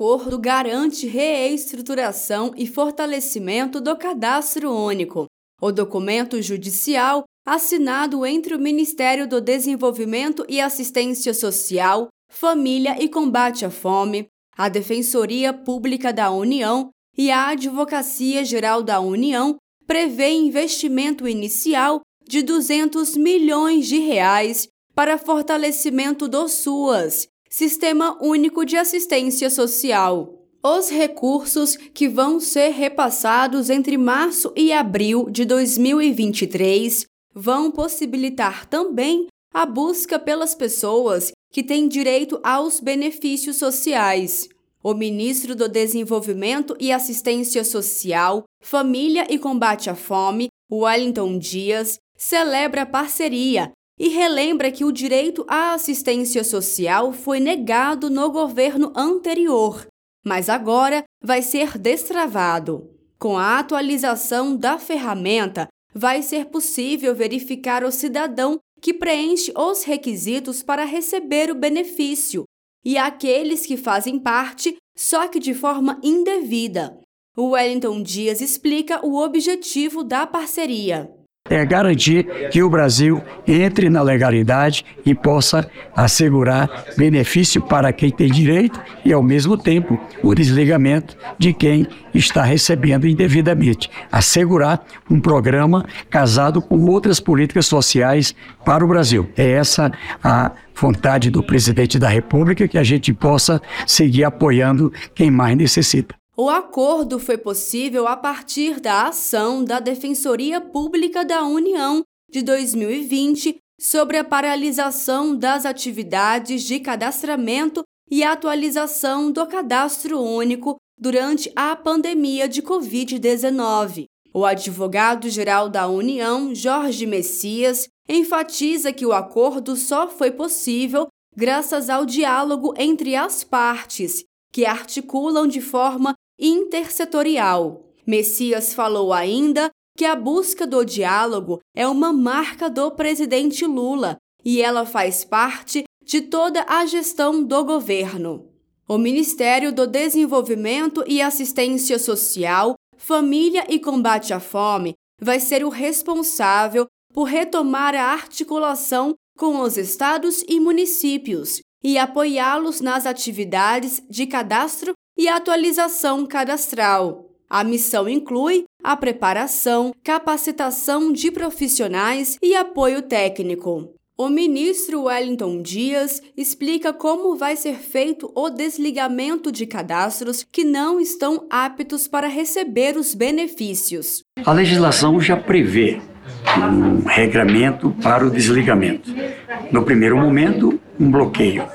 acordo garante reestruturação e fortalecimento do cadastro único. O documento judicial, assinado entre o Ministério do Desenvolvimento e Assistência Social, Família e Combate à Fome, a Defensoria Pública da União e a Advocacia Geral da União, prevê investimento inicial de 200 milhões de reais para fortalecimento do SUAS, Sistema Único de Assistência Social. Os recursos que vão ser repassados entre março e abril de 2023 vão possibilitar também a busca pelas pessoas que têm direito aos benefícios sociais. O ministro do Desenvolvimento e Assistência Social, Família e Combate à Fome, Wellington Dias, celebra a parceria e relembra que o direito à assistência social foi negado no governo anterior, mas agora vai ser destravado. Com a atualização da ferramenta, vai ser possível verificar o cidadão que preenche os requisitos para receber o benefício e aqueles que fazem parte, só que de forma indevida. O Wellington Dias explica o objetivo da parceria é garantir que o Brasil entre na legalidade e possa assegurar benefício para quem tem direito e, ao mesmo tempo, o desligamento de quem está recebendo indevidamente. Assegurar um programa casado com outras políticas sociais para o Brasil. É essa a vontade do presidente da República que a gente possa seguir apoiando quem mais necessita. O acordo foi possível a partir da ação da Defensoria Pública da União de 2020 sobre a paralisação das atividades de cadastramento e atualização do cadastro único durante a pandemia de Covid-19. O advogado-geral da União, Jorge Messias, enfatiza que o acordo só foi possível graças ao diálogo entre as partes, que articulam de forma intersetorial. Messias falou ainda que a busca do diálogo é uma marca do presidente Lula e ela faz parte de toda a gestão do governo. O Ministério do Desenvolvimento e Assistência Social, Família e Combate à Fome vai ser o responsável por retomar a articulação com os estados e municípios e apoiá-los nas atividades de cadastro e atualização cadastral. A missão inclui a preparação, capacitação de profissionais e apoio técnico. O ministro Wellington Dias explica como vai ser feito o desligamento de cadastros que não estão aptos para receber os benefícios. A legislação já prevê um regramento para o desligamento. No primeiro momento, um bloqueio.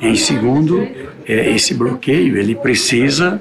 Em segundo, é, esse bloqueio ele precisa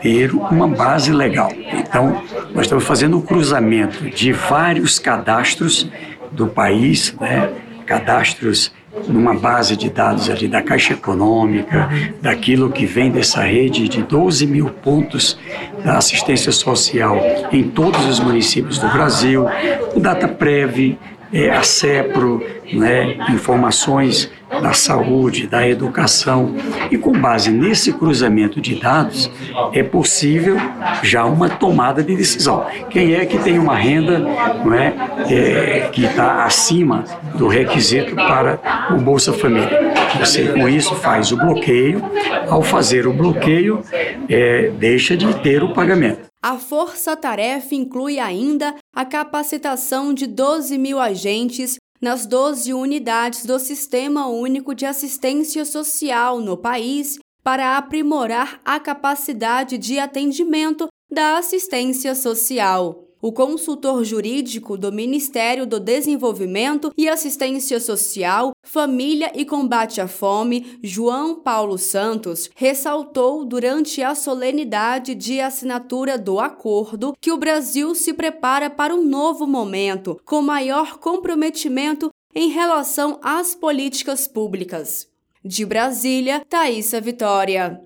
ter uma base legal. Então, nós estamos fazendo o um cruzamento de vários cadastros do país, né? cadastros numa base de dados ali da Caixa Econômica, daquilo que vem dessa rede de 12 mil pontos da assistência social em todos os municípios do Brasil, o DataPrev, é, a CEPRO, né, informações da saúde, da educação. E com base nesse cruzamento de dados, é possível já uma tomada de decisão. Quem é que tem uma renda não é, é que está acima do requisito para o Bolsa Família? Você, com isso, faz o bloqueio. Ao fazer o bloqueio, é, deixa de ter o pagamento. A força-tarefa inclui ainda a capacitação de 12 mil agentes nas 12 unidades do Sistema Único de Assistência Social no país para aprimorar a capacidade de atendimento da assistência social. O consultor jurídico do Ministério do Desenvolvimento e Assistência Social, Família e Combate à Fome, João Paulo Santos, ressaltou durante a solenidade de assinatura do acordo que o Brasil se prepara para um novo momento, com maior comprometimento em relação às políticas públicas. De Brasília, Thaisa Vitória.